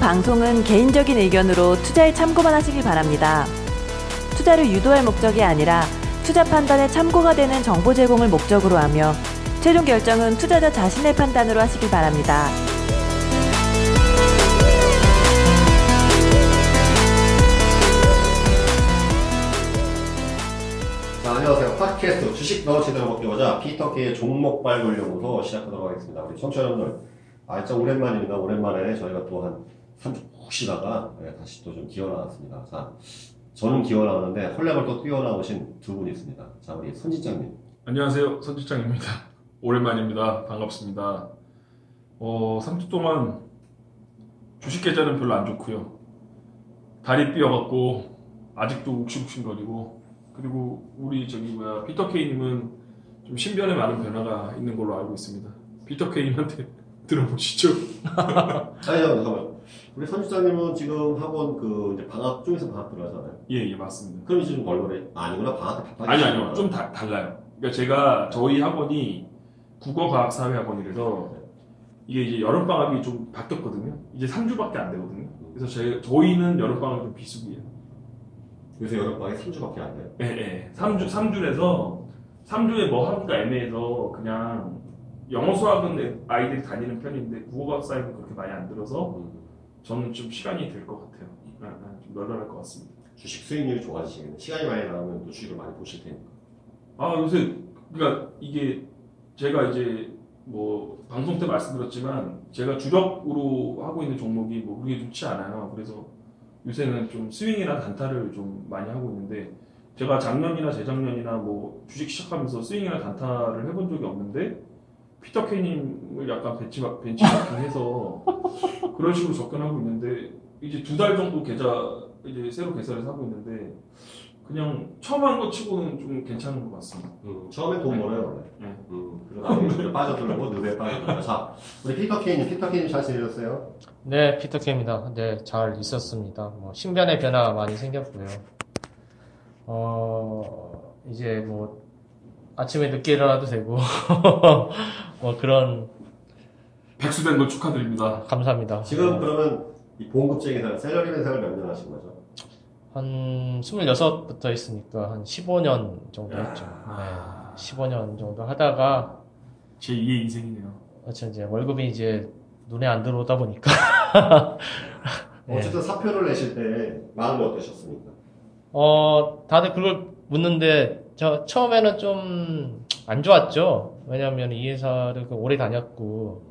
방송은 개인적인 의견으로 투자에 참고만 하시길 바랍니다. 투자를 유도할 목적이 아니라 투자 판단에 참고가 되는 정보 제공을 목적으로 하며 최종 결정은 투자자 자신의 판단으로 하시길 바랍니다. 자, 안녕하세요. 팟캐스트 주식 너 제대로 먹기 보자 피터케의 종목 발굴 연구소 시작하도록 하겠습니다. 우리 청취자 여러분들, 아, 진짜 오랜만입니다. 오랜만에 저희가 또 한 3주 푹 쉬다가 네, 다시 또 좀 기어 나왔습니다. 자, 저는 기어 나왔는데 헐레벌 또 뛰어나오신 두 분이 있습니다. 자, 우리 손지장님. 안녕하세요. 선지장입니다. 오랜만입니다. 반갑습니다. 어, 3주 동안 주식 계좌는 별로 안 좋고요. 다리 삐어갖고 아직도 욱신욱신거리고 그리고 우리 저기 뭐야 피터 케이님은 좀 신변에 많은 변화가 있는 걸로 알고 있습니다. 피터 케이님한테 들어보시죠. 아니, 잠깐만. 우리 선지장님은 지금 학원 그 방학 쪽에서 방학 들어가잖아요. 예, 예, 맞습니다. 그럼 이제 좀 걸거래. 아니구나, 방학 때 바빠지시구나. 아니, 아니요. 좀 다, 달라요. 그러니까 제가 저희 학원이 국어과학사회학원이라서 이게 이제 여름 방학이 좀 바뀌었거든요. 이제 3주밖에 안 되거든요. 그래서 제, 저희는 여름 방학 좀 비수기예요. 요새 여름 방학이 3주밖에 안 돼요. 예, 예. 3주, 3주에서 3주에 뭐 하기가 애매해서 그냥 영어 수학은 아이들이 다니는 편인데 국어과학 사이는 그렇게 많이 안 들어서 음, 저는 좀 시간이 될 것 같아요. 예, 예, 좀 널널할 것 같습니다. 주식 수익률이 좋아지시겠네. 시간이 많이 나오면 또 주식을 많이 보실 테니까. 아 요새 그러니까 이게 제가 이제 뭐 방송 때 말씀드렸지만 제가 주력으로 하고 있는 종목이 뭐 그게 좋지 않아요. 그래서 요새는 좀 스윙이나 단타를 좀 많이 하고 있는데 제가 작년이나 재작년이나 뭐 주식 시작하면서 스윙이나 단타를 해본 적이 없는데 피터 케이님을 약간 벤치 벤치마킹해서 그런 식으로 접근하고 있는데 이제 두 달 정도 계좌 이제 새로 개설해서 하고 있는데 그냥 처음 한 거 치고는 좀 괜찮은 것 같습니다. 음, 처음엔 돈 벌어요, 원래. 네. 음, 그러다 빠져들고 늪에 빠져들고. 자, 우리 피터 케이님, 피터 케이님 잘 지내셨어요? 네, 피터케입니다. 네, 잘 있었습니다. 뭐, 신변의 변화 많이 생겼고요. 어, 이제 뭐, 아침에 늦게 일어나도 되고, 뭐, 그런, 백수된 걸 축하드립니다. 감사합니다. 지금 그러면 이 봉급쟁이 생활, 샐러리맨 생활 몇년 하신 거죠? 한 26부터 했으니까 한 15년 정도 했죠. 아. 네, 15년 정도 하다가, 제 2의 인생이네요. 어차 이제 월급이 이제 눈에 안 들어오다 보니까, 네. 어쨌든 사표를 내실 때 마음이 어떠셨습니까? 어, 다들 그걸 묻는데, 저, 처음에는 좀 안 좋았죠. 왜냐면 이 회사를 그 오래 다녔고,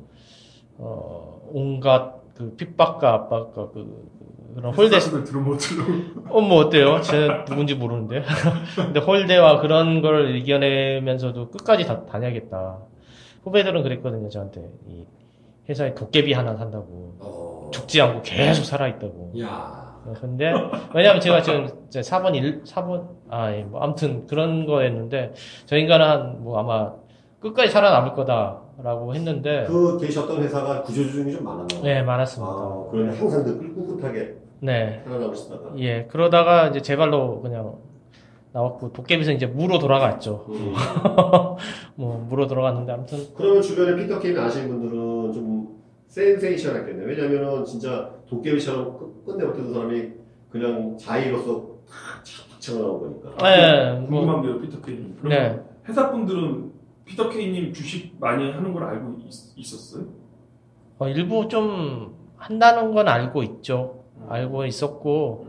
어, 온갖 그 핍박과 압박과 그, 그런 홀대, 를 들어못 들어. 어, 뭐 어때요? 쟤는 누군지 모르는데. 근데 홀대와 그런 걸 이겨내면서도 끝까지 다 다녀야겠다. 후배들은 그랬거든요, 저한테. 이 회사에 도깨비 하나 산다고. 어, 죽지 않고 계속 살아있다고. 야 근데 왜냐면 제가 지금 이제 4번 1 4번 아, 예, 뭐 아무튼 그런 거였는데 저 인간은 한 뭐 아마 끝까지 살아남을 거다라고 했는데 그 계셨던 회사가 구조조정이 좀 많았나 봐요. 네, 많았습니다. 아, 그러니 항상 늘 꿋꿋하게 네. 살아남으시다가. 예. 그러다가 이제 제 발로 그냥 나왔고 도깨비에서 이제 무로 돌아갔죠. 음. 뭐 무로 돌아갔는데 아무튼 그러면 주변에 피터 케이를 아시는 분들은 좀 센세이션 했겠네요. 왜냐면은 진짜 도깨비처럼 끝- 끝내 못했던 사람이 그냥 자의로서 탁 쳐나온 거니까. 네, 뭐 궁금한데요, 피터 케이님. 그럼 네. 회사분들은 피터 케이님 주식 많이 하는 걸 알고 있, 었어요 어, 일부 좀 한다는 건 알고 있죠. 알고 있었고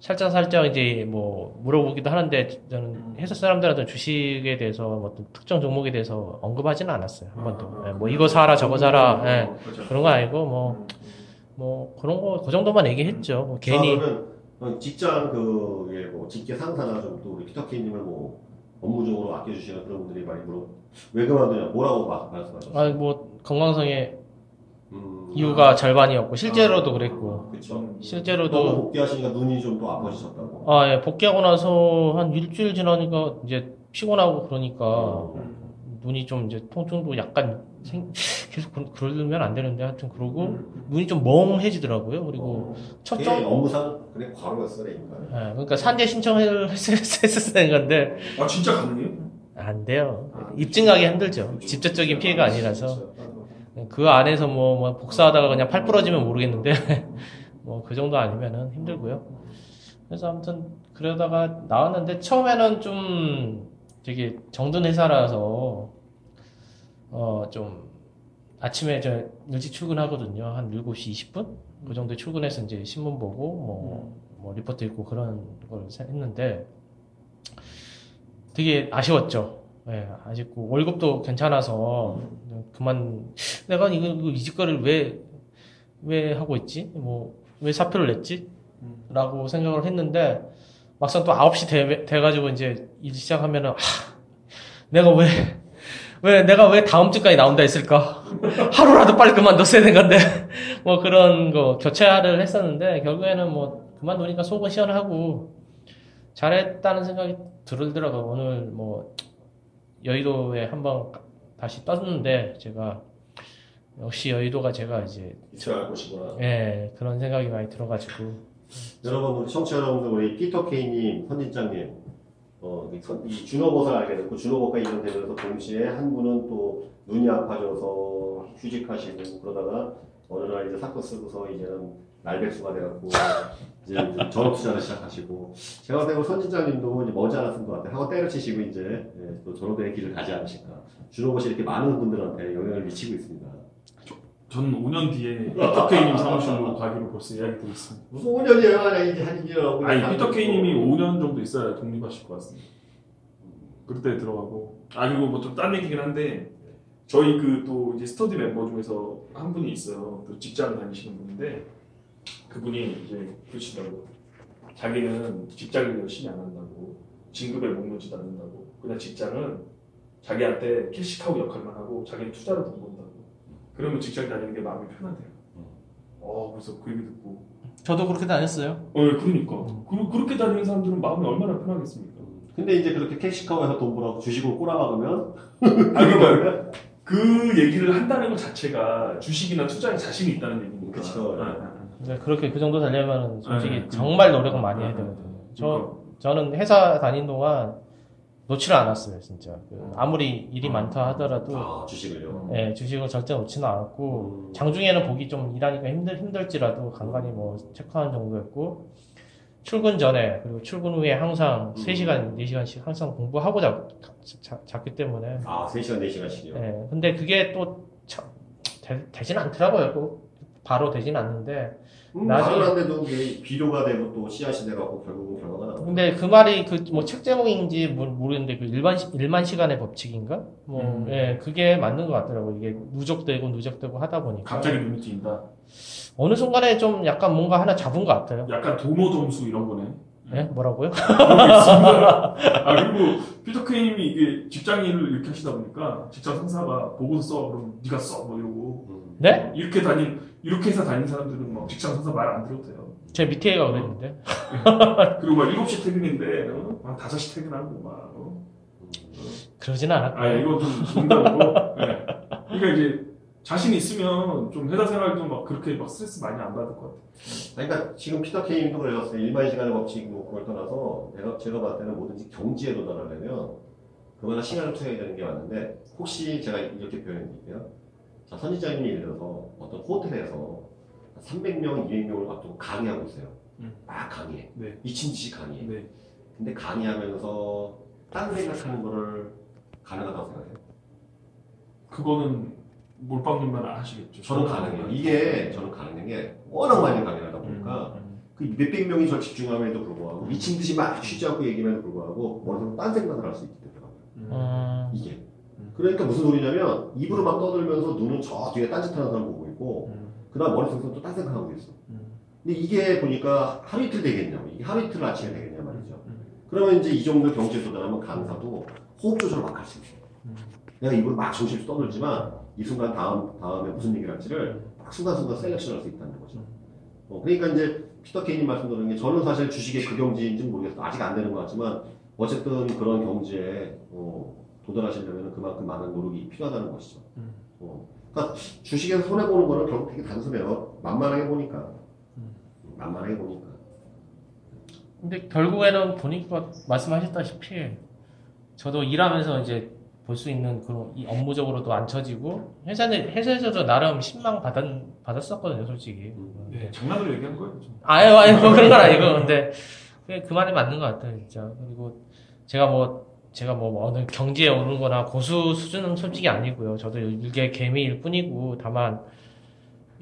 살짝 살짝 이제 뭐 물어보기도 하는데 저는 회사 사람들한테 주식에 대해서 뭐 어떤 특정 종목에 대해서 언급하지는 않았어요 한 번도. 예, 뭐 이거 사라 저거 사라 예, 그렇죠. 그런 거 아니고 뭐뭐 그런 거 그 정도만 얘기했죠. 뭐 괜히 자, 어, 직장 그게 뭐 직계 상사나 좀또 우리 피터 케이님을 뭐 업무적으로 아껴주시는 그런 분들이 많이 물어 왜 그만두냐 뭐라고 마- 말씀하셨어요? 아뭐 건강성의 음, 이유가 절반이었고 실제로도 그랬고 그렇죠. 음. 너무 실제로도 복귀하시니까 눈이 좀 또 아파지셨다고. 아 예, 복귀하고 나서 한 일주일 지나니까 이제 피곤하고 그러니까 어. 눈이 좀 이제 통증도 약간 생, 계속 그- 그러면 안 되는데 하여튼 그러고 눈이 좀 멍해지더라고요. 그리고 첫 그게 점, 업무상 그냥 과로였어 그러니까. 예, 그러니까 산재 신청을 했었는 건데 아 진짜 가능해요? 안 돼요. 아, 입증하기 힘들죠. 직접적인 피해가 아니라서 그 안에서 뭐, 뭐 복사하다가 그냥 팔 부러지면 모르겠는데 뭐 그 정도 아니면은 힘들고요. 그래서 아무튼 그러다가 나왔는데 처음에는 좀 되게 정든 회사라서 어 좀 아침에 저 일찍 출근하거든요. 한 7시 20분? 그 정도에 출근해서 이제 신문 보고 뭐, 뭐 리포트 읽고 그런 걸 했는데 되게 아쉬웠죠. 예, 아쉽고 월급도 괜찮아서 그만 내가 이거, 이거 이 짓거리를 왜, 왜 하고 있지? 뭐, 왜 사표를 냈지? 라고 생각을 했는데 막상 또 9시 돼, 돼가지고 이제 일 시작하면은 아, 내가 왜, 왜, 내가 왜 다음 주까지 나온다 했을까? 하루라도 빨리 그만뒀어야 된 건데. 뭐 그런 거 교체를 했었는데 결국에는 뭐 그만두니까 속은 시원하고 잘했다는 생각이 들더라고요. 오늘 뭐 여의도에 한번 다시 떴는데 제가 역시 여의도가 제가 이제 있어야 할 곳이구나. 예 그런 생각이 많이 들어가지고 여러분, 우리 청취자 여러분들, 우리 피터 케이님, 선진장님, 어, 이, 준호봇을 알게 됐고, 준호봇과 이전되면서 동시에 한 분은 또 눈이 아파져서 휴직하시고, 그러다가 어느 날 이제 사건 쓰고서 이제는 날백수가 돼갖고, 이제 전업 투자를 시작하시고, 제가 봤을 때 선진장님도 이제 머지않았을 것 같아요. 하고 때려치시고, 이제 예, 또 전업의 길을 가지 않으실까. 준호봇이 이렇게 많은 분들한테 영향을 미치고 있습니다. 저는 5년 뒤에 피터케이님 사무실로 가기로 벌써 예약이 되어 있습니다. 무슨 5년이에요? 아니, 이제 한 2년하고. 아니 피터케이님이 5년 정도 있어야 독립하실 것 같습니다. 그때 들어가고 아 그리고 뭐 좀 딴 얘기긴 한데 저희 그 또 이제 스터디 멤버 중에서 한 분이 있어요. 또 직장을 다니시는 분인데 그분이 이제 그러시더라고. 자기는 직장을 열심히 안 한다고 진급에 목놓지 않는다고 그냥 직장은 자기한테 캐시카우 역할만 하고 자기는 투자로 돈 번다고 그러면 직장 다니는 게 마음이 편하대요. 어 그래서 그 얘기 듣고 저도 그렇게 다녔어요. 어, 예, 그러니까. 그, 그렇게 다니는 사람들은 마음이 얼마나 편하겠습니까? 근데 이제 그렇게 캐시카우에서 돈 벌어 주식으로 꼬라박으면 아, 그러니까 그 얘기를 한다는 것 자체가 주식이나 투자에 자신이 있다는 얘기니까. 그쵸. 아, 아, 근데 그렇게 그 정도 되려면 솔직히 네, 정말 노력은 많이 네, 해야 되거든요. 아. 저 저는 회사 다닌 동안 놓지를 않았어요, 진짜. 그 아무리 일이 많다 하더라도 아 주식을요. 예, 주식을 절대 놓지는 않았고 장중에는 보기 좀 일하니까 힘들 힘들지라도 간간히 뭐 체크하는 정도였고 출근 전에 그리고 출근 후에 항상 음. 3시간, 4시간씩 항상 공부하고 자, 자, 잤기 때문에 아 3시간 4시간씩이요. 예, 근데 그게 또 참, 되, 되진 않더라고요. 꼭 바로 되진 않는데 음, 나중에- 나중에도 비료가 되고 또 씨앗이 돼갖고 결국은 결과가 나와. 근데 그 말이 그 뭐 책 제목인지 모- 모르겠는데 그 일반 시- 일만 시간의 법칙인가? 뭐 음. 예, 그게 맞는 것 같더라고. 이게 누적되고 누적되고 하다 보니까 갑자기 눈이 띈다. 어느 순간에 좀 약간 뭔가 하나 잡은 것 같아요. 약간 도모 점수 이런 거네. 예? 뭐라고요? 아, 그리고 피터케이님이 이게 직장 일을 이렇게 하시다 보니까 직장 상사가 보고서 써. 그럼 네가 써. 뭐 이러고. 음. 네? 이렇게 다닌, 이렇게 해서 다니는 사람들은 막 직장 상사 말안 들어도 돼요. 제 밑에 애가 그랬는데. 그리고 막 7시 퇴근인데, 어? 한 5시 퇴근하고 막, 어? 그러진 않았고. 아, 이거 좀 농담이고. 네. 그러니까 이제 자신 있으면 좀 회사 생활도 막 그렇게 막 스트레스 많이 안 받을 것 같아요. 그러니까 지금 피터 케이님도 그러셨어요. 일반 시간의 법칙 뭐 그걸 떠나서 내가 제가 봤을 때는 뭐든지 경지에 도달하려면 그만한 시간을 투여해야 되는 게 맞는데 혹시 제가 이렇게 표현해 드릴게요. 자 선지자님이 예를 들어서 어떤 호텔에서 300명, 200명을 갖고 강의하고 있어요. 음. 막 강의해. 네. 미친 듯이 강의해. 네. 근데 강의하면서 딴 생각하는 거를 가능하다고 생각해요. 그거는 몰빵님만 아시겠죠. 저는 가능해요. 이게 저는 가능한 게 워낙 많이 강의하다 보니까 음, 그 몇백 명이 저 집중함에도 불구하고 미친 듯이 막 쉬지 않고 얘기함에도 불구하고 머릿속으로 딴 생각을 할수 되더라고요. 음. 음, 이게. 음. 그러니까 무슨 소리냐면 입으로 막 떠들면서 눈은 저 뒤에 딴짓하는 사람 보고 있고 음. 그 다음 머릿속에서 또 딴 생각하고 있어. 음. 근데 이게 보니까 하루 이틀 되겠냐고. 이게 하루 이틀 아침에 되겠냐 말이죠. 음. 그러면 이제 이 정도 경지에 도달하면 강사도 호흡 조절을 막 할 수 있어요. 음. 내가 입으로 막 정신없이 떠들지만 이 순간 다음, 다음에 무슨 얘기를 할지를 막 순간순간 selection 할 수 있다는 거죠. 어, 그러니까 이제 피터 케이님 말씀드린 게 저는 사실 주식의 그 경지인지 는 모르겠어요. 아직 안 되는 것 같지만 어쨌든 그런 경지에 어, 도달하시려면 그만큼 많은 노력이 필요하다는 것이죠. 음. 어, 그러니까 주식에서 손해 보는 거는 결국 되게 단순해요. 만만하게 보니까. 음. 만만하게 보니까. 근데 결국에는 보니까 말씀하셨다시피 저도 일하면서 이제 볼 수 있는 그런 이 업무적으로도 안 처지고 회사는 회사에서도 나름 신망 받았 받았었거든요, 솔직히. 네, 장난으로 얘기한 거예요. 좀. 아유, 아유, 뭐 그런 건 아니고, 근데, 그게 그 말이 맞는 것 같아요, 진짜. 그리고, 제가 뭐, 제가 뭐, 어느 경지에 오른 거나 고수 수준은 솔직히 아니고요. 저도 일개 개미일 뿐이고, 다만,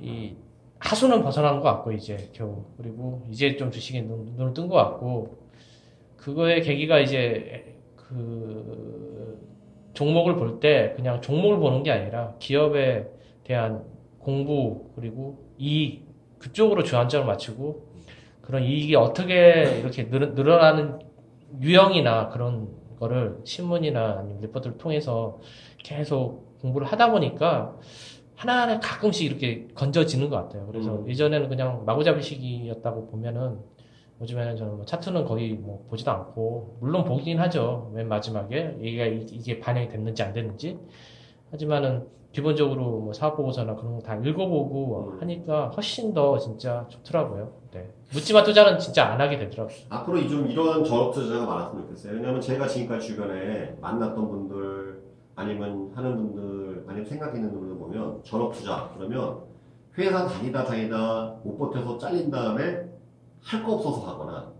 이, 하수는 벗어난 것 같고, 이제, 겨우. 그리고, 이제 좀 주식에 눈, 눈을 뜬 것 같고, 그거의 계기가 이제, 그, 종목을 볼 때, 그냥 종목을 보는 게 아니라, 기업에 대한 공부, 그리고 이익, 그쪽으로 주안점을 맞추고 그런 이익이 어떻게 이렇게 늘, 늘어나는 유형이나 그런 거를 신문이나 아니면 리포트를 통해서 계속 공부를 하다 보니까 하나하나 가끔씩 이렇게 건져지는 것 같아요. 그래서 음. 예전에는 그냥 마구잡이식이었다고 보면은 요즘에는 저는 뭐 차트는 거의 뭐 보지도 않고 물론 보긴 하죠. 맨 마지막에 이게 이게 반영이 됐는지 안 됐는지 하지만은 기본적으로 뭐 사업 보고서나 그런 거 다 읽어보고 음. 하니까 훨씬 더 진짜 좋더라고요. 네. 묻지마 투자는 진짜 안 하게 되더라고요. 앞으로 이좀 이런 전업 투자자가 많았으면 좋겠어요. 왜냐하면 제가 지금까지 주변에 만났던 분들 아니면 하는 분들 아니면 생각 있는 분들 보면 전업 투자 그러면 회사 다니다 다니다 못 버텨서 잘린 다음에 할 거 없어서 하거나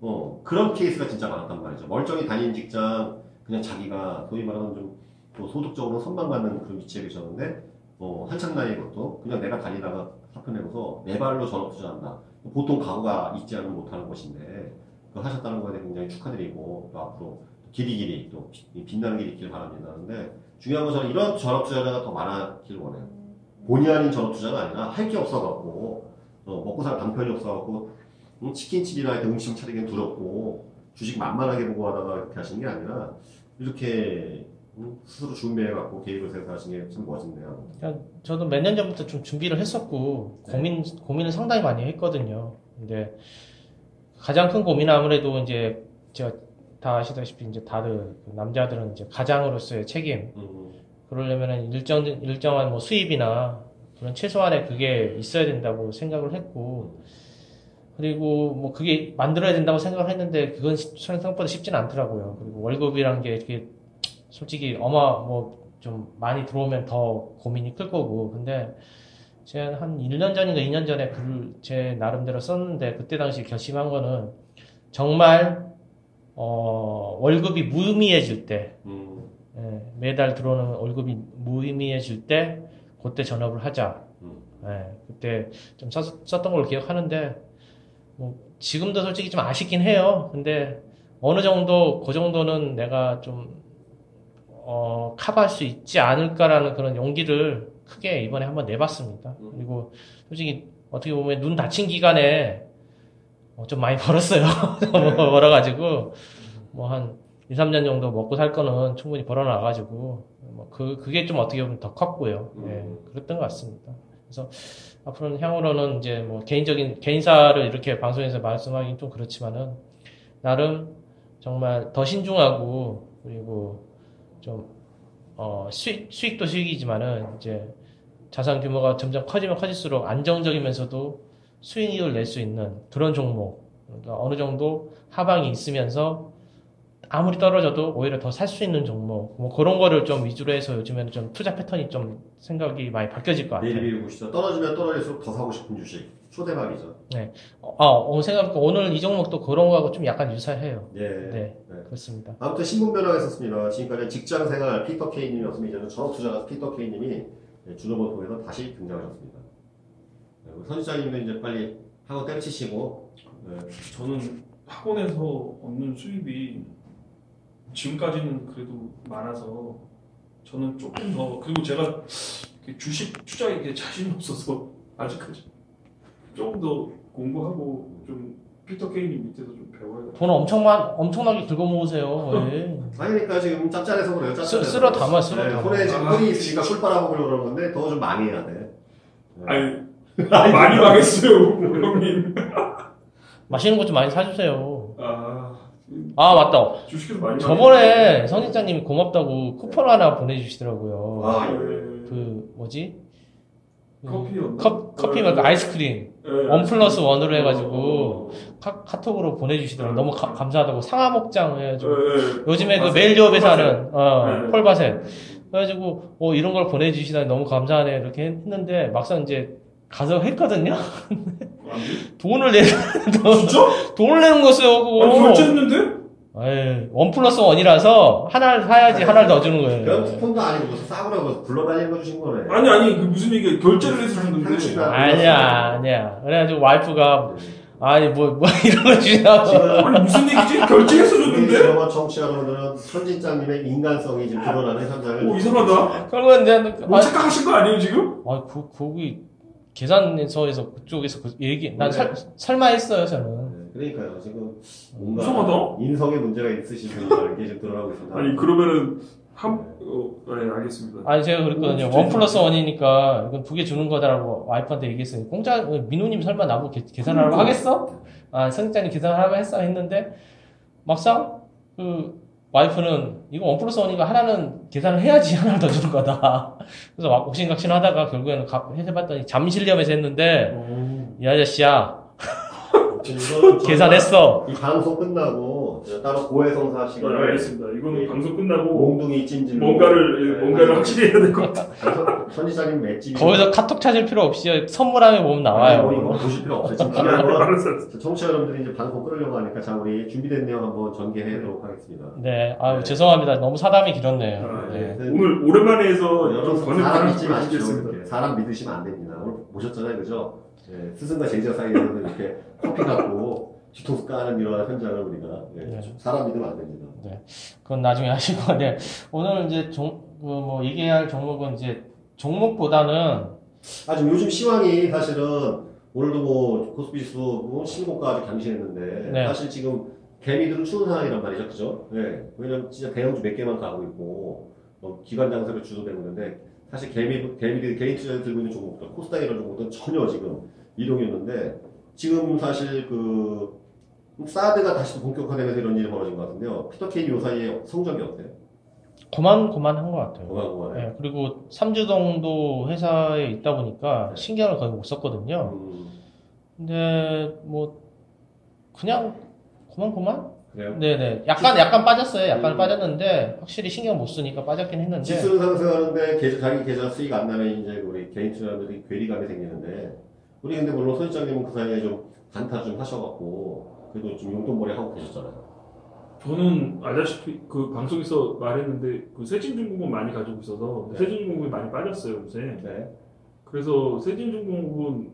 어 그런 케이스가 진짜 많았단 말이죠. 멀쩡히 다니는 직장 그냥 자기가 소위 말하는 좀 또 소득적으로 선망받는 그런 위치에 계셨는데 어 한창 나이에 것도 그냥 내가 다니다가 사표 내고서 내 발로 전업 투자한다. 보통 각오가 있지 않으면 못하는 것인데 그거 하셨다는 거에 대해 굉장히 축하드리고 또 앞으로 길이 길이 또 빛- 빛나는 길이 있길 바랍니다. 근데 중요한 건 저는 이런 전업 투자자가 더 많아길 원해요. 본의 아닌 전업 투자가 아니라 할 게 없어갖고 어, 먹고 살 방편이 없어갖고 음, 치킨집이나 음식 차리기는 두렵고 주식 만만하게 보고 하다가 이렇게 하시는 게 아니라 이렇게 음, 스스로 준비해갖고 계획을 세워서 하시는 게 참 멋있네요. 저도 몇 년 전부터 좀 준비를 했었고 네. 고민 고민을 상당히 많이 했거든요. 근데 가장 큰 고민은 아무래도 이제 제가 다 아시다시피 이제 다들 그 남자들은 이제 가장으로서의 책임 음, 그러려면은 일정 일정한 뭐 수입이나 그런 최소한의 그게 있어야 된다고 생각을 했고 그리고 뭐 그게 만들어야 된다고 생각을 했는데 그건 시- 생각보다 쉽지는 않더라고요. 그리고 월급이란 게 이렇게 솔직히 어마 뭐 좀 많이 들어오면 더 고민이 클 거고 근데 제가 한 1년 전인가 2년 전에 글을 제 나름대로 썼는데 그때 당시 결심한 거는 정말 어 월급이 무의미해질 때 음, 예, 매달 들어오는 월급이 무의미해질 때 그때 전업을 하자. 음. 예, 그때 좀 썼, 썼던 걸 기억하는데 뭐 지금도 솔직히 좀 아쉽긴 해요. 근데 어느 정도 그 정도는 내가 좀 어, 커버할 수 있지 않을까라는 그런 용기를 크게 이번에 한번 내봤습니다. 음. 그리고 솔직히 어떻게 보면 눈 다친 기간에 어, 좀 많이 벌었어요. 너무 벌어가지고 뭐 한 2, 3년 정도 먹고 살 거는 충분히 벌어놔가지고 뭐 그, 그게 좀 어떻게 보면 더 컸고요. 예, 음. 그랬던 것 같습니다. 그래서 앞으로는 향후로는 이제 뭐 개인적인 개인사를 이렇게 방송에서 말씀하기는 좀 그렇지만은 나름 정말 더 신중하고 그리고 좀 어, 수익 수익도 수익이지만은 이제 자산 규모가 점점 커지면 커질수록 안정적이면서도 수익을 낼 수 있는 그런 종목 그러니까 어느 정도 하방이 있으면서 아무리 떨어져도 오히려 더 살 수 있는 종목 뭐 그런 거를 좀 위주로 해서 요즘에는 좀 투자 패턴이 좀 생각이 많이 바뀌어질 것 같아요. 내일 보시죠. 떨어지면 떨어질수록 더 사고 싶은 주식. 초대박이죠. 어, 어, 생각해보니까 오늘 이 종목도 그런 거하고 좀 약간 유사해요. 예. 네, 네. 그렇습니다. 아무튼 신분 변화가 있었습니다. 지금까지 직장 생활 피터 K님이었으면 이제는 전업 투자가 피터 K님이 주도본 통해서 다시 등장하셨습니다. 네, 선지자님도 이제 빨리 학원 때려치시고 네, 저는 학원에서 얻는 수입이 지금까지는 그래도 많아서 저는 조금 더 그리고 제가 주식 투자에 이렇게 자신이 없어서 아직까지 조금 더 공부하고 좀 피터 케이님 밑에서 좀 배워야 돼. 돈 엄청만 엄청나게 긁어 모으세요. 왜? 아니 그러니까 지금 짭짤해서 그래요. 짭짤해서. 쓰- 쓸어 담아, 쓸어 네, 담아. 손에 지금 아. 꿀이 있으니까 꿀 빨아먹으려고 그러는 건데 더 좀 많이 해야 돼. 네. 아니 많이 망했어요 형님. 맛있는 것 좀 많이 사주세요. 아아 맞다. 주식에서 많이 저번에 성직자님이 고맙다고 쿠폰 하나 보내주시더라고요. 아, 예. 그그 뭐지? 그 커피였나? 컵, 커피 말고 아이스크림. 예, 원 플러스 원으로 어, 해가지고 어, 카, 카톡으로 보내주시더라고요. 너무 가- 감사하다고 상하목장 어, 해가지고 예, 예. 요즘에 그 폴바셋. 하는 어, 네. 폴바셋 그래가지고 어, 이런 걸 보내주시다니 너무 감사하네 이렇게 했는데 막상 이제 가서 했거든요. 안 돼? 돈을 내는 진짜? 돈을 내는 거였어요. 결제했는데? 에이, 원 플러스 원이라서 하나를 사야지 하나를 더 주는 그런 거예요. 쿠폰도 아니고 무슨 싸구려고 굴러다니는 거 주신 거네. 아니 아니 그 무슨 얘기야 결제를 해서 줬는데 당신아. 아니야, 아니야. 그래가지고 와이프가 아니 뭐 뭐 이런 거 주냐고. 아니 무슨 얘기지? 결제해서 줬는데? 영화 청취자 여러분들은 선진장님의 인간성이 지금 드러나는 현장을 오, 이상하다. 그러면 이제 뭐 아, 착각하신 거 아니에요 지금? 아, 그 거기 계산서에서 그쪽에서 그 얘기 난 네. 설, 설마 했어요 저는. 네, 그러니까요. 지금 뭔가 이상하다. 인성에 문제가 있으신 게 지금 드러나고 있습니다. 아니 그러면은 한 어, 네 알겠습니다. 아니 제가 그랬거든요. 오, 원 플러스 원이니까 이건 두 개 주는 거다라고 와이프한테 얘기했어요. 공짜 민우님 설마 나보고 계- 계산하라고 그러니까. 하겠어? 아 성장님 계산하라고 했어 했는데 막상 그 와이프는 이거 원 플러스 원이니까 하나는 계산을 해야지 하나를 더 주는 거다. 그래서 막 옥신각신하다가 결국에는 가- 해봤더니 잠실점에서 했는데 오. 이 아저씨야 계산했어. 이 방송 끝나고 따로 고해성사 네, 시간을 알겠습니다. 이거는 네. 방송 끝나고 몽둥이 찜질 뭔가를 예, 뭔가를 확실히 해야 될 것 같아. 선지자님 맷집이 거기서 카톡 찾을 필요 없이 선물함에 보면 나와요. 뭐 이거 보실 필요 없어요. 지금 아, 한번 알았어, 알았어. 청취자 여러분들이 이제 방송 끌으려고 하니까 자 우리 준비된 내용 한번 전개해보도록 하겠습니다. 네, 아유 네. 죄송합니다. 너무 사담이 길었네요. 아, 네. 오늘 오랜만에 해서 여러분 사람 믿지. 이렇게. 사람 믿으시면 안 됩니다. 오늘 보셨잖아요, 그죠? 예, 스승과 제자 사이에서는 이렇게 커피 갖고 뒤통수 까는 이런 현장을 우리가 예, 네. 사람 믿으면 안 됩니다. 그건 나중에 하시고, 네. 오늘 이제 종, 그 뭐, 얘기할 종목은 이제, 종목보다는, 아 지금 요즘 시황이 사실은 오늘도 뭐 코스피지수 뭐 신고가까지 경신했는데 네. 사실 지금 개미들은 추운 상황이란 말이죠, 그죠? 예. 왜냐면 진짜 대형주 몇 개만 가고 있고 뭐 기관 장세로 주도되고 있는데 사실 개미 개미들이 개인 투자를 들고 있는 종목들 코스닥 이런 종목들은 전혀 지금 이동이 없는데 지금 사실 그 사드가 다시 본격화되면서 이런 일이 벌어진 것 같은데요. 피터케인 요 사이에 성적이 어때요? 고만고만한 것 같아요. 고만고만해. 네, 그리고 삼주동도 회사에 있다 보니까 신경을 거의 못 썼거든요. 음, 근데, 뭐, 그냥, 고만고만? 그래요? 네네. 약간, 약간 빠졌어요. 약간 음. 빠졌는데, 확실히 신경 못 쓰니까 빠졌긴 했는데, 지수는 상승하는데 계좌, 자기 계좌 수익 안 나면 이제 우리 개인 투자자들이 괴리감이 생기는데 우리 근데 물론 손실장님은 그 사이에 좀 단타 좀 하셔갖고 그래도 좀 용돈벌이 하고 계셨잖아요. 저는 알다시피 그 방송에서 말했는데 그 세진중공업 많이 가지고 있어서 네. 세진중공업이 많이 빠졌어요 요새. 네. 그래서 세진중공업은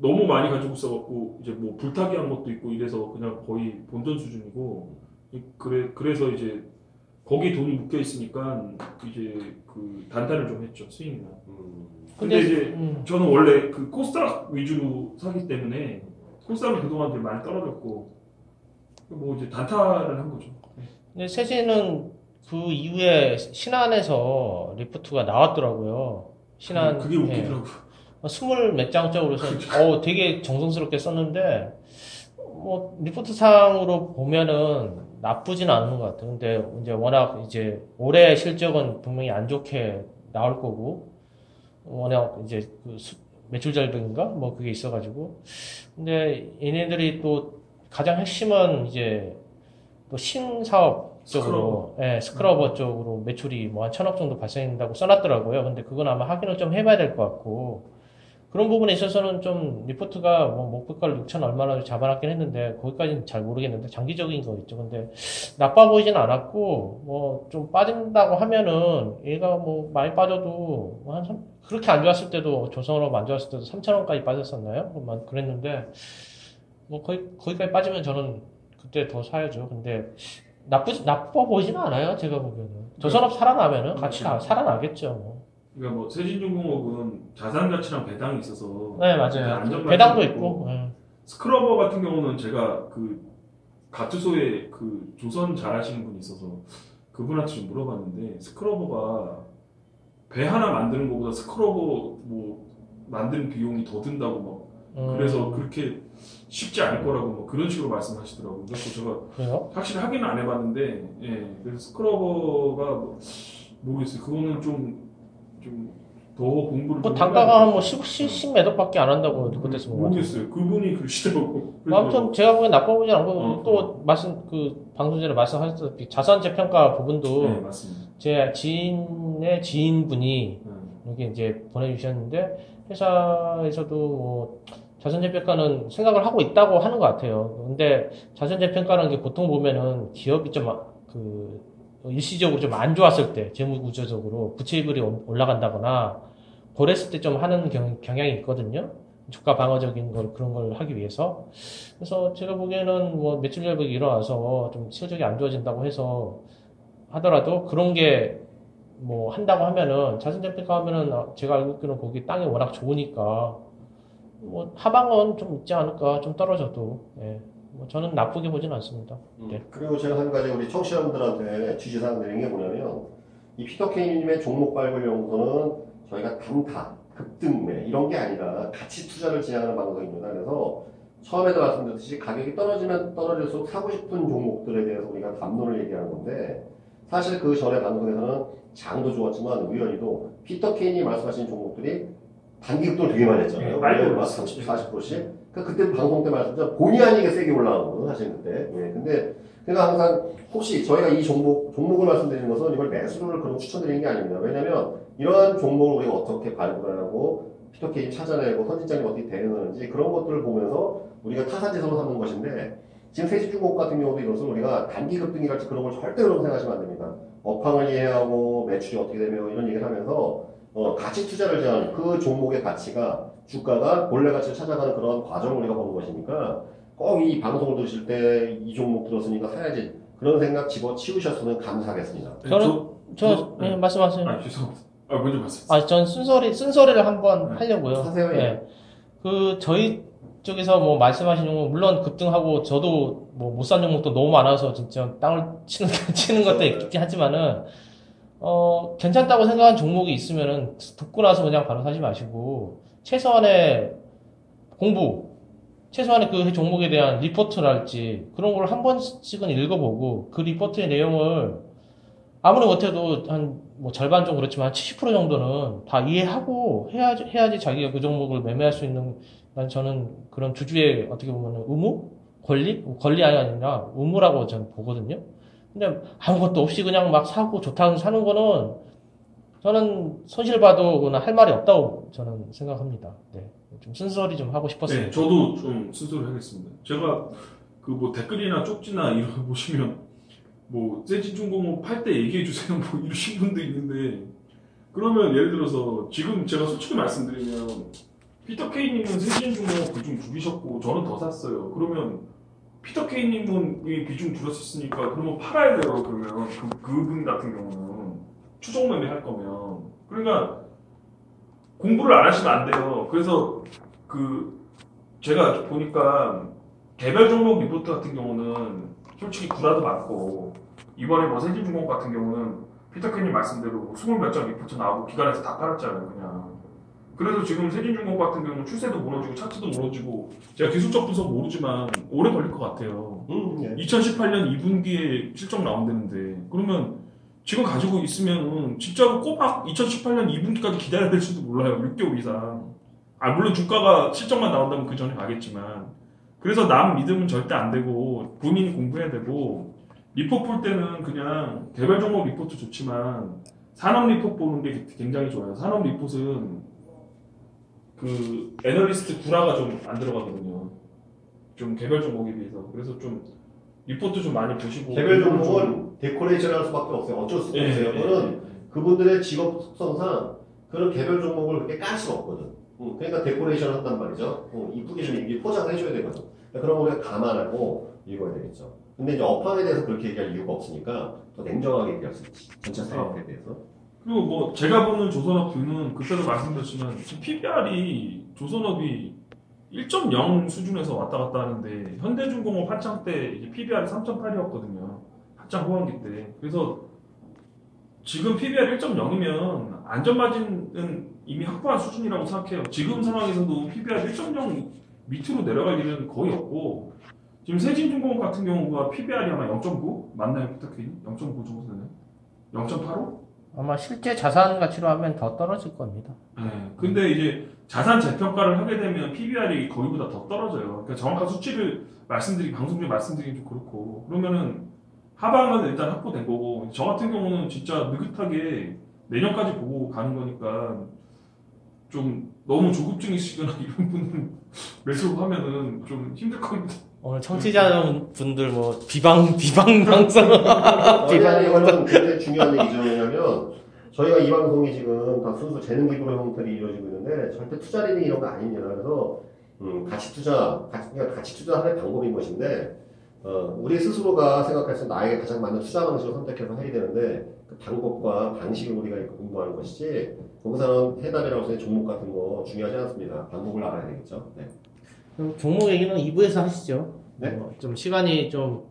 너무 많이 가지고 있어갖고 이제 뭐 불타기 한 것도 있고 이래서 그냥 거의 본전 수준이고 이- 그래 그래서 이제 거기 돈이 묶여 있으니까 이제 그 단타를 좀 했죠 수익이나. 음, 근데, 근데, 이제 음, 저는 원래 그 코스닥 위주로 사기 때문에 코스닥은 그동안 되게 많이 떨어졌고 뭐 이제 단타를 한 거죠. 근데 세진은 그 이후에 신한에서 리프트가 나왔더라고요. 신한. 그게 예. 웃기더라고. 스물 몇 장짜리 그래서 어 되게 정성스럽게 썼는데 뭐 리포트 상으로 보면은 나쁘진 않은 것 같아요. 근데 이제 워낙 이제 올해 실적은 분명히 안 좋게 나올 거고 워낙 이제 그 수- 매출 절벽인가? 뭐 그게 있어가지고. 근데 얘네들이 또 가장 핵심은 이제 또 신사업 쪽으로 예, 스크러버 쪽으로 매출이 뭐 한 천억 정도 발생한다고 써놨더라고요. 근데 그건 아마 확인을 좀 해봐야 될 것 같고 그런 부분에 있어서는 좀 리포트가 뭐 목표가를 6천 얼마나 잡아놨긴 했는데 거기까지는 잘 모르겠는데 장기적인 거 있죠. 근데 나빠 보이진 않았고 뭐 좀 빠진다고 하면은 얘가 뭐 많이 빠져도 뭐한 삼- 그렇게 안 좋았을 때도 조선업 안 좋았을 때도 3천 원까지 빠졌었나요? 뭐 그랬는데 뭐 거기 거기까지 빠지면 저는 그때 더 사야죠. 근데 나쁘 나빠 보이지는 않아요. 제가 보기에는 조선업 살아나면은 같이 가- 살아나겠죠. 뭐. 그러니까 뭐 세진중공업은 자산 가치랑 배당이 있어서 네 맞아요. 안정감이 배당도 있고. 예. 스크러버 같은 경우는 제가 그 가투소에 그 조선 잘하시는 분이 있어서 그분한테 좀 물어봤는데 스크러버가 배 하나 만드는 것보다 스크러버 뭐 만드는 비용이 더 든다고 막 음, 그래서 그렇게 쉽지 않을 거라고 뭐 그런 식으로 말씀하시더라고요. 그래서 제가 그래요? 확실히 확인은 안 해봤는데 예 그래서 스크러버가 뭐, 모르겠어요. 그거는 좀 좀 더 공부를 뭐좀 단가가 한뭐 10, 몇 억밖에 안 한다고 그때서 본것 같아요. 모르겠어요. 그분이 그러시더라고. 뭐 그래서 아무튼 제가 보기엔 나빠 보진 않고 어, 또 말씀 그 방송 전에 말씀하셨다시피 자산 재평가 부분도 네 맞습니다. 제 지인의 지인분이 네. 여기 이제 보내주셨는데 회사에서도 뭐 자산재평가는 생각을 하고 있다고 하는 것 같아요. 근데 자산재평가라는 게 보통 보면은 기업이 좀 그 일시적으로 좀 안 좋았을 때 재무 구조적으로 부채비율이 올라간다거나 그랬을 때 좀 하는 경, 경향이 있거든요. 주가 방어적인 걸 그런 걸 하기 위해서 그래서 제가 보기에는 뭐 매출 결벽이 일어나서 좀 실적이 안 좋아진다고 해서 하더라도 그런 게 뭐 한다고 하면은 자산재평가 하면은 아, 제가 알고 있기로는 거기 땅이 워낙 좋으니까 뭐 하방은 좀 있지 않을까 좀 떨어져도 예. 뭐 저는 나쁘게 보진 않습니다. 네. 그리고 제가 한 가지 우리 청취자분들한테 지시사항 드리는 게 뭐냐면 이 피터케이님의 종목 발굴 연구소는 저희가 단타, 급등매 이런 게 아니라 가치 투자를 진행하는 방송입니다. 그래서 처음에도 말씀드렸듯이 가격이 떨어지면 떨어질수록 사고 싶은 종목들에 대해서 우리가 담론을 얘기하는 건데 사실 그 전에 방송에서는 장도 좋았지만 우연히도 피터케인이 말씀하신 종목들이 단기 급등을 되게 많이 했잖아요. 네, 많이 막 올랐어요. 30, 40%씩. 그 그때 방송 때 말씀드렸죠. 본의 아니게 세게 올라간 거거든, 사실 그때. 예, 근데 제가 항상 혹시 저희가 이 종목, 종목을 말씀드리는 것은 이걸 매수를 그런 추천드리는 게 아닙니다. 왜냐면 이러한 종목을 우리가 어떻게 발굴 하고 피터케인 찾아내고 선진장이 어떻게 대응하는지 그런 것들을 보면서 우리가 타산지선을 삼는 것인데 지금 세집중국 같은 경우도 이것을 우리가 단기 급등이랄지 그런 걸 절대 그렇게 생각하시면 안 됩니다. 업황을 이해하고 매출이 어떻게 되며 이런 얘기를 하면서 어, 가치 투자를 제한 그 종목의 가치가 주가가 본래 가치를 찾아가는 그런 과정을 우리가 보는 것이니까 꼭 이 방송을 들으실 때 이 종목 들었으니까 사야지 그런 생각 집어치우셨으면 감사하겠습니다. 네, 저는 저 저- 예, 네. 말씀하세요. 아 죄송합니다. 아 먼저 말씀. 아, 전 순서리 순서리를 한번 네. 하려고요. 하세요, 예. 예. 그 저희 쪽에서 뭐 말씀하신 종목 물론 급등하고 저도 뭐 못 산 종목도 너무 많아서 진짜 땅을 치는 치는 것도 네. 있긴 하지만은 어 괜찮다고 생각한 종목이 있으면은 듣고 나서 그냥 바로 사지 마시고 최소한의 공부 최소한의 그 종목에 대한 리포트랄지 그런 걸 한 번씩은 읽어보고 그 리포트의 내용을 아무리 못해도 한 뭐 절반 좀 그렇지만 70% 정도는 다 이해하고 해야지 해야지 자기가 그 종목을 매매할 수 있는 난 저는 그런 주주의 어떻게 보면 의무 권리 권리 아니라 의무라고 저는 보거든요. 근데 아무것도 없이 그냥 막 사고 좋다고 사는 거는 저는 손실 봐도 할 말이 없다고 저는 생각합니다. 네. 좀 순서리 좀 하고 싶었어요. 네, 저도 좀 순서를 하겠습니다. 제가 그 뭐 댓글이나 쪽지나 이런 거 보시면 뭐 세진중공업 팔 때 얘기해 주세요 뭐 이러신 분도 있는데 그러면 예를 들어서 지금 제가 솔직히 말씀드리면 피터 케이님은 세진중공업 비중 줄이셨고 저는 더 샀어요. 그러면 피터 케이님은 이 비중 줄였었으니까 그러면 팔아야 돼요. 그러면 그 그분 같은 경우는 추종 매매 할 거면 그러니까 공부를 안 하시면 안 돼요. 그래서 그 제가 보니까 개별 종목 리포트 같은 경우는 솔직히 구라도 많고 이번에 뭐 세진중공업 같은 경우는 피터케님 말씀대로 20몇 장 리포트 나오고 기관에서 다 팔았잖아요 그냥 그래서 지금 세진중공업 같은 경우는 추세도 무너지고 차트도 무너지고 제가 기술적 분석 모르지만 오래 걸릴 것 같아요 음, 예. 2018년 2분기에 실적 나온다는데 그러면 지금 가지고 있으면은 진짜로 꼬박 2018년 2분기까지 기다려야 될지도 몰라요. 6개월 이상. 아 물론 주가가 실적만 나온다면 그 전에 가겠지만. 그래서 남 믿으면 절대 안 되고 본인이 공부해야 되고 리포트 볼 때는 그냥 개별 종목 리포트 좋지만 산업 리포트 보는 게 굉장히 좋아요. 산업 리포트는 그 애널리스트 구라가 좀 안 들어가거든요. 좀 개별 종목에 비해서. 그래서 좀 리포트 좀 많이 보시고 개별 종목은 데코레이션 할 수밖에 없어요. 어쩔 수가 예, 없어요. 예, 그거는 그분들의 직업 특성상 그런 개별 종목을 그렇게 깔 수가 없거든. 음, 그러니까 데코레이션 한단 말이죠. 음, 이쁘게 좀 이렇게 포장을 해줘야 되거든. 그러니까 그런 거 우리가 감안하고 읽어야 되겠죠. 근데 이제 업황에 대해서 그렇게 얘기할 이유가 없으니까 더 냉정하게 얘기할 수 있지. 전체 사업에 대해서. 그리고 뭐 제가 보는 조선업 view는 그때도 말씀드렸지만 PBR이 조선업이 1.0 수준에서 왔다 갔다 하는데 현대중공업 한창 때 이제 PBR이 3.8이었거든요. 한창 호황기 때. 그래서 지금 PBR 1.0이면 안전마진은 이미 확보한 수준이라고 생각해요. 지금 상황에서도 PBR 1.0 밑으로 내려갈 일은 거의 없고 지금 세진중공업 같은 경우가 PBR이 아마 0.9 맞나요, 피터케인? 0.9 정도 되나요? 0.85? 아마 실제 자산 가치로 하면 더 떨어질 겁니다. 네. 근데 이제 자산 재평가를 하게 되면 PBR이 거기보다 더 떨어져요. 그러니까 정확한 수치를 말씀드리 방송 중에 말씀드리기 좀 그렇고 그러면은 하방은 일단 확보된 거고 저 같은 경우는 진짜 느긋하게 내년까지 보고 가는 거니까 좀 너무 조급증이시거나 이런 분은 매수하면은 좀 힘들 겁니다. 오늘 청취자분들 뭐 비방 비방 방송 비반 이거는 굉장히 중요한 얘기죠. 왜냐면 저희가 이 방송이 지금 다 순수 재능 기부의 형태로 이루어지고 있는데 절대 투자 리딩 이런 거 아닙니다. 그래서 음, 가치 투자, 가치, 그러니까 가치 투자하는 방법인 것인데 어, 우리 스스로가 생각해서 나에게 가장 맞는 투자 방식을 선택해서 해야 되는데 그 방법과 방식을 우리가 공부하는 것이지 거기서는 해답이라고 해서 종목 같은 거 중요하지 않습니다. 방법을 알아야 되겠죠. 네. 그럼 종목 얘기는 2부에서 하시죠. 네. 어, 좀 시간이 좀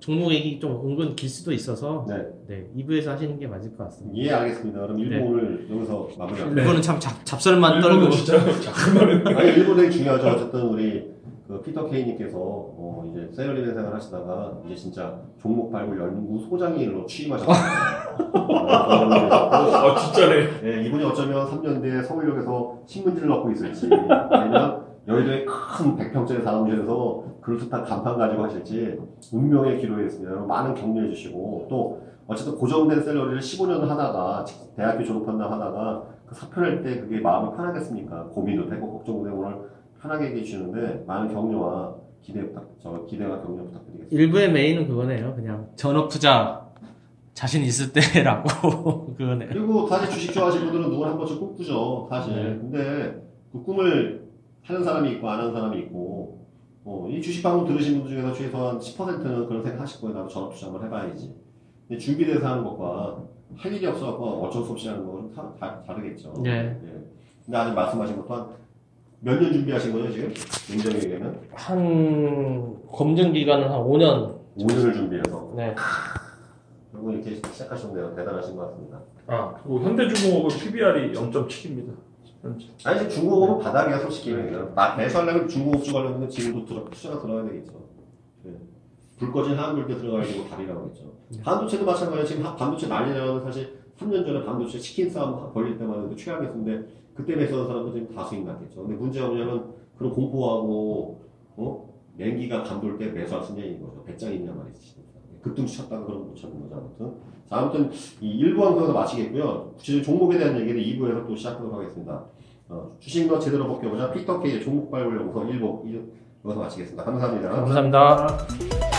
종목 얘기 좀 은근 길 수도 있어서 네. 네 2부에서 하시는 게 맞을 것 같습니다. 예, 알겠습니다. 그럼 네. 오늘 여기서 마무리합니다. 네. 이거는 참 잡, 잡설만 떨고 진짜 잠깐만은 아니 일본 되게 중요하죠. 어쨌든 우리 그 피터 케이님께서 어 이제 셀러리맨 생활 하시다가 이제 진짜 종목 발굴 연구 소장으로 취임하셨어요. 아 진짜네. 네, 이분이 어쩌면 3년 뒤에 서울역에서 신문지를 넣고 있을지 아니면 여의도의 큰 100평짜리 사무실에서 그루트탄 간판 가지고 하실지 운명의 기로에 있습니다. 여러분 많은 격려해 주시고 또 어쨌든 고정된 셀러리를 15년 하다가 대학교 졸업한다 하다가 그 사표낼 때 그게 마음이 편하겠습니까? 고민도 되고 걱정도 되고 오늘 편하게 얘기해 주시는데 많은 격려와 기대 부탁, 저 기대와 격려 부탁드리겠습니다. 일부의 메인은 그거네요. 그냥 전업 투자 자신 있을 때라고 그거네요. 그리고 사실 주식 좋아하시는 분들은 누구나 한 번씩 꿈꾸죠, 사실. 네. 근데 그 꿈을 하는 사람이 있고 안 하는 사람이 있고, 어, 이 주식 방송 들으신 분들 중에서 최소한 10%는 그런 생각 하실 거예요. 나도 전업 투자 한번 해봐야지. 근데 준비돼서 하는 것과 할 일이 없어갖고 어쩔 수 없이 하는 거는 다, 다, 다르겠죠. 네. 근데 아직 말씀하신 것도 한 몇 년 준비하신 거죠, 지금? 냉정히 얘기하면? 한 검증 기간은 한 5년. 5년을 준비해서. 네. 그리고 이렇게 시작하셨네요. 대단하신 것 같습니다. 아 그리고 현대중공업은 PBR이 0.7입니다. 현재. 아니 지금 중공업은 바닥이야 솔직히 나 배수하려면 중공업 쪽 하려면 지금도 들어, 투자가 들어가야 되겠죠. 네. 불 꺼진 한글때 들어가야 되고 답이라고 하겠죠 반도체도 마찬가지예요. 지금 하- 반도체 난리 나는 사실 3년 전에 반도체 치킨 싸움 벌릴 때만 해도 최악이었는데 그때 매수한 사람도 지금 다 수익 났겠죠. 근데 문제가 뭐냐면 그런 공포하고 어? 냉기가 감돌 때 매수할 수 있냐는 거죠. 배짱이 있냐 말이지 급등치 쳤다가 그럼 못 찾는 거죠 아무튼 자 아무튼 이 1부 방송에서 마치겠고요 구체적인 종목에 대한 얘기는 2부에서 또 시작하도록 하겠습니다 어, 주식 너 제대로 벗겨보자 피터케이의 종목 발굴 연구소 1부 여기서 마치겠습니다. 감사합니다. 감사합니다.